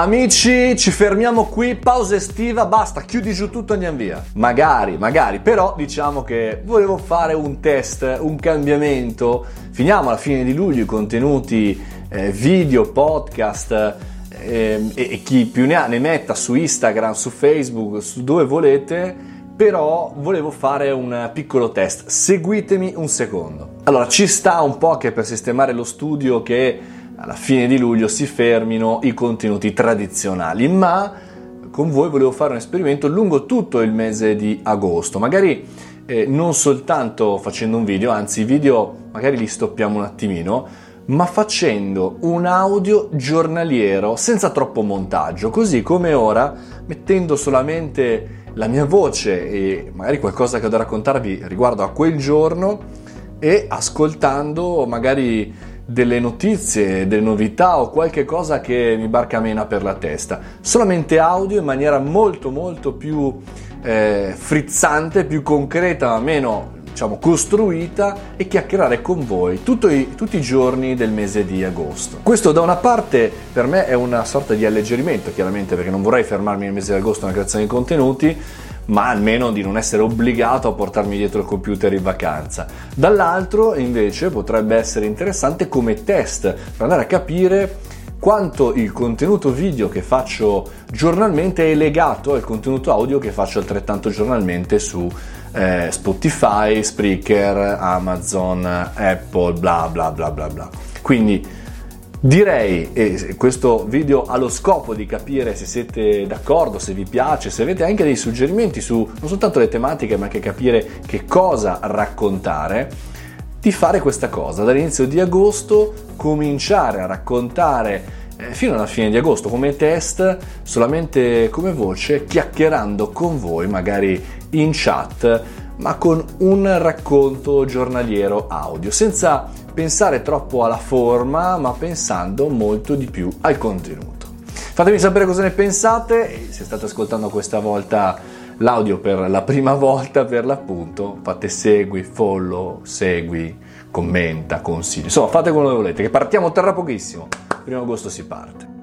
Amici, ci fermiamo qui, pausa estiva, basta, chiudi giù tutto e andiamo via. Magari, magari, però diciamo che volevo fare un test, un cambiamento. Finiamo alla fine di luglio i contenuti eh, video, podcast eh, e, e chi più ne ha ne metta su Instagram, su Facebook, su dove volete però volevo fare un piccolo test. Seguitemi un secondo. Allora, ci sta un po' che per sistemare lo studio che alla fine di luglio si fermino i contenuti tradizionali, ma con voi volevo fare un esperimento lungo tutto il mese di agosto, magari eh, non soltanto facendo un video, anzi i video magari li stoppiamo un attimino, ma facendo un audio giornaliero senza troppo montaggio, così come ora, mettendo solamente la mia voce e magari qualcosa che ho da raccontarvi riguardo a quel giorno e ascoltando magari delle notizie, delle novità o qualche cosa che mi barca mena per la testa. Solamente audio in maniera molto molto più eh, frizzante, più concreta, meno diciamo costruita e chiacchierare con voi i, tutti i giorni del mese di agosto. Questo da una parte per me è una sorta di alleggerimento, chiaramente perché non vorrei fermarmi nel mese di agosto nella creazione di contenuti, ma almeno di non essere obbligato a portarmi dietro il computer in vacanza. Dall'altro invece potrebbe essere interessante come test per andare a capire quanto il contenuto video che faccio giornalmente è legato al contenuto audio che faccio altrettanto giornalmente su eh, Spotify, Spreaker, Amazon, Apple, bla bla bla bla bla. Quindi Direi, e questo video ha lo scopo di capire se siete d'accordo, se vi piace, se avete anche dei suggerimenti su non soltanto le tematiche, ma anche capire che cosa raccontare, di fare questa cosa. Dall'inizio di agosto cominciare a raccontare eh, fino alla fine di agosto come test, solamente come voce, chiacchierando con voi, magari in chat, ma con un racconto giornaliero audio, senza pensare troppo alla forma, ma pensando molto di più al contenuto. Fatemi sapere cosa ne pensate, se state ascoltando questa volta l'audio per la prima volta per l'appunto, fate segui, follow, segui, commenta, consigli, insomma fate quello che volete, che partiamo tra pochissimo, primo agosto si parte.